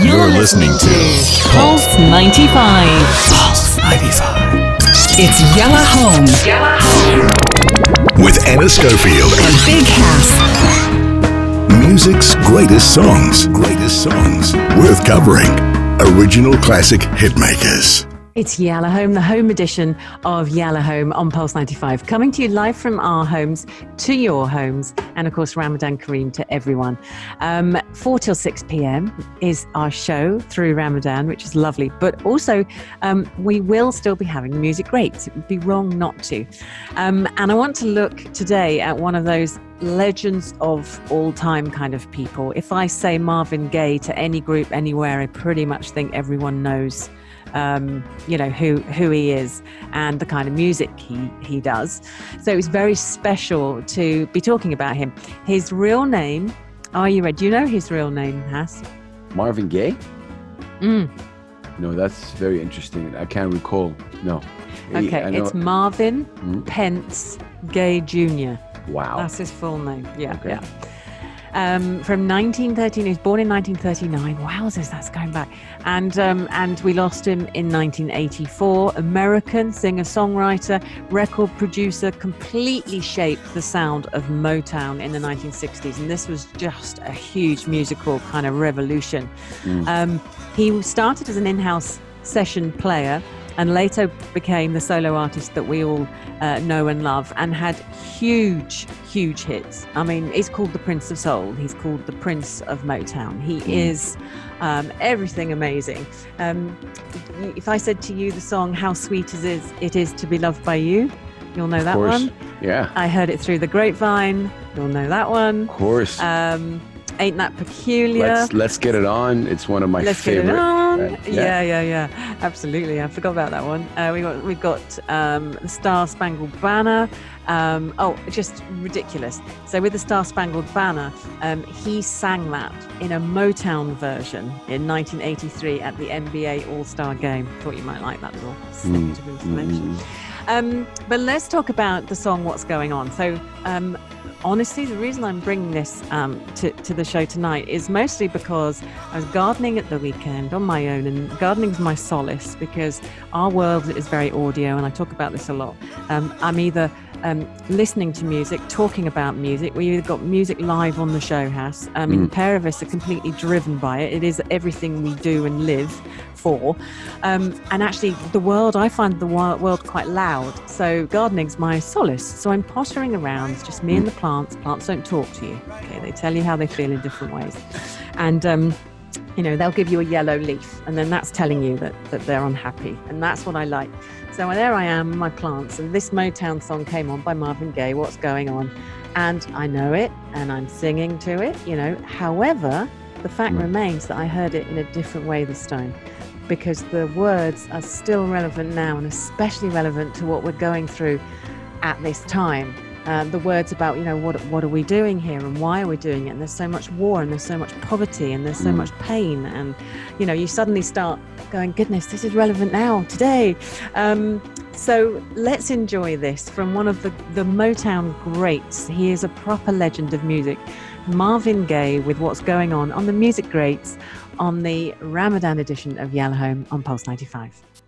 You're listening to Pulse 95. Pulse 95. It's Yalla Home. Yalla Home. With Anna Schofield. And Big House. Music's greatest songs. Greatest songs. Worth covering. Original classic hitmakers. It's Yalla Home, the home edition of Yalla Home on Pulse 95, coming to you live from our homes to your homes, and of course, Ramadan Kareem to everyone. Um, 4 till 6 p.m. is our show through Ramadan, which is lovely, but also um, we will still be having the music greats. It would be wrong not to. Um, and I want to look today at one of those legends of all time kind of people. If I say Marvin Gaye to any group anywhere, I pretty much think everyone knows um, you know who who he is and the kind of music he he does. So it's very special to be talking about him. His real name. Are you ready? Do you know his real name, Hass? Marvin Gaye. Mm. No, that's very interesting. I can't recall. No. Okay, it's Marvin mm. Pentz Gay Jr. Wow. That's his full name. Yeah, okay. yeah um, from 1913. He was born in 1939. Wowzers, that's going back. And um, and we lost him in 1984. American singer, songwriter, record producer, completely shaped the sound of Motown in the 1960s. And this was just a huge musical kind of revolution. Mm. Um, he started as an in-house session player and later became the solo artist that we all uh, know and love and had huge, huge hits. I mean, he's called the Prince of Soul, he's called the Prince of Motown. He mm. is um, everything amazing. Um, if I said to you the song How Sweet It Is, it is to Be Loved by You, you'll know that one. Yeah. I heard it through the grapevine, you'll know that one. Of course. Um, Ain't That Peculiar? Let's, let's Get It On. It's one of my let's favorite. Get It On. Right? Yeah. yeah, yeah, yeah. Absolutely. I forgot about that one. Uh, we got we got um, the Star Spangled Banner. Um, oh, just ridiculous. So with the Star Spangled Banner, um, he sang that in a Motown version in 1983 at the NBA All Star Game. Thought you might like that little snippet mm. of information. Mm. Um, but let's talk about the song "What's Going On." So um, honestly, the reason I'm bringing this um, to, to the show tonight is mostly because I was gardening at the weekend on my own, and gardening is my solace because our world is very audio, and I talk about this a lot. Um, I'm either um, listening to music, talking about music. We either got music live on the show house. I mean, mm. the pair of us are completely driven by it. It is everything we do and live for. Um, and actually, the world, I find the world quite loud. So gardening's my solace. So I'm pottering around, just me and the plants. Plants don't talk to you. Okay, they tell you how they feel in different ways. And um, you know, they'll give you a yellow leaf, and then that's telling you that, that they're unhappy. And that's what I like. So there I am, my plants, and this Motown song came on by Marvin Gaye, What's Going On? And I know it, and I'm singing to it, you know. However, the fact mm. remains that I heard it in a different way this time because the words are still relevant now and especially relevant to what we're going through at this time. Uh, the words about you know what what are we doing here and why are we doing it and there's so much war and there's so much poverty and there's so mm. much pain and you know you suddenly start going goodness this is relevant now today um, so let's enjoy this from one of the, the Motown greats. He is a proper legend of music. Marvin Gaye with What's Going On on the Music Greats on the Ramadan edition of Yalla Home on Pulse 95.